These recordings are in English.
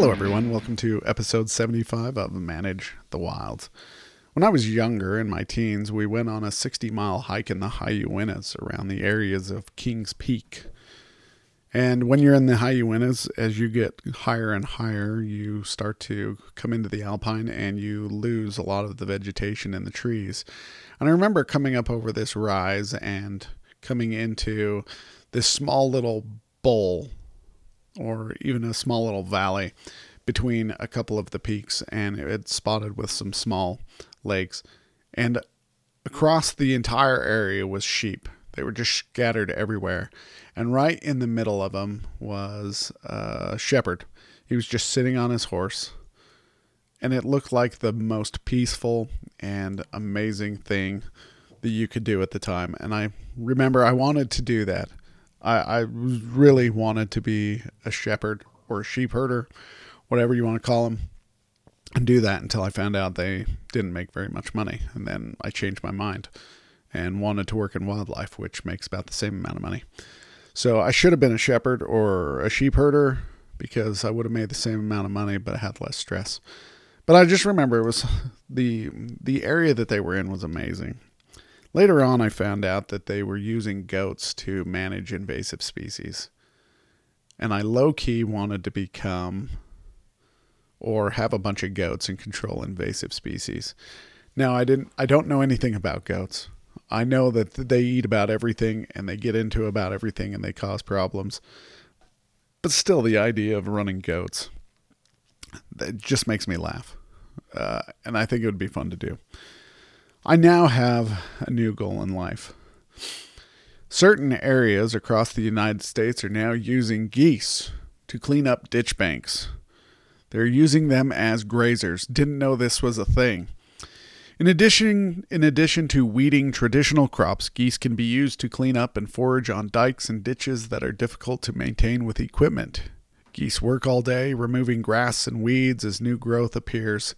Hello, everyone. Welcome to episode 75 of Manage the Wilds. When I was younger, in my teens, we went on a 60 mile hike in the high around the areas of Kings Peak. And when you're in the high Uintas, as you get higher and higher, you start to come into the alpine and you lose a lot of the vegetation in the trees. And I remember coming up over this rise and coming into this small little bowl or even a small little valley between a couple of the peaks, and it's spotted with some small lakes. And across the entire area was sheep. They were just scattered everywhere. And right in the middle of them was a shepherd. He was just sitting on his horse. And it looked like the most peaceful and amazing thing that you could do at the time. And I remember I wanted to do that. I, I really wanted to be a shepherd or a sheep herder, whatever you want to call them, and do that until I found out they didn't make very much money. And then I changed my mind and wanted to work in wildlife, which makes about the same amount of money. So I should have been a shepherd or a sheep herder because I would have made the same amount of money, but I had less stress. But I just remember it was the the area that they were in was amazing. Later on, I found out that they were using goats to manage invasive species. And I low key wanted to become or have a bunch of goats and control invasive species. Now, I didn't I don't know anything about goats. I know that they eat about everything and they get into about everything and they cause problems. But still the idea of running goats that just makes me laugh. Uh, and I think it would be fun to do. I now have a new goal in life. Certain areas across the United States are now using geese to clean up ditch banks. They're using them as grazers. Didn't know this was a thing. In addition, in addition to weeding traditional crops, geese can be used to clean up and forage on dikes and ditches that are difficult to maintain with equipment. Geese work all day, removing grass and weeds as new growth appears.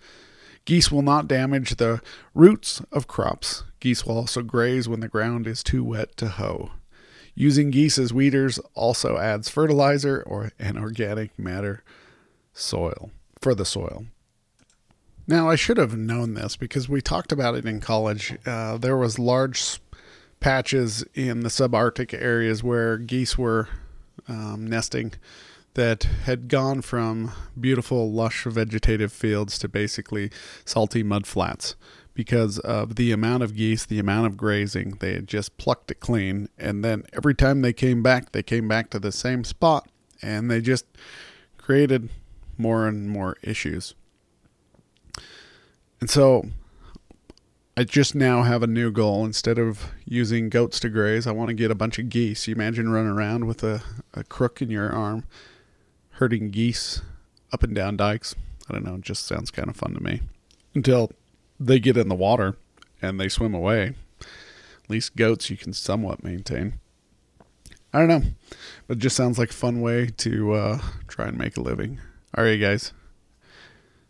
Geese will not damage the roots of crops. Geese will also graze when the ground is too wet to hoe. Using geese as weeders also adds fertilizer or an organic matter soil for the soil. Now I should have known this because we talked about it in college. Uh, there was large patches in the subarctic areas where geese were um, nesting that had gone from beautiful, lush vegetative fields to basically salty mud flats because of the amount of geese, the amount of grazing. They had just plucked it clean. And then every time they came back, they came back to the same spot and they just created more and more issues. And so I just now have a new goal. Instead of using goats to graze, I want to get a bunch of geese. You imagine running around with a, a crook in your arm herding geese up and down dikes. I don't know, it just sounds kind of fun to me. Until they get in the water and they swim away. At least goats you can somewhat maintain. I don't know, but it just sounds like a fun way to uh, try and make a living. All right, guys,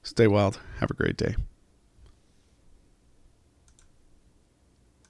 stay wild. Have a great day.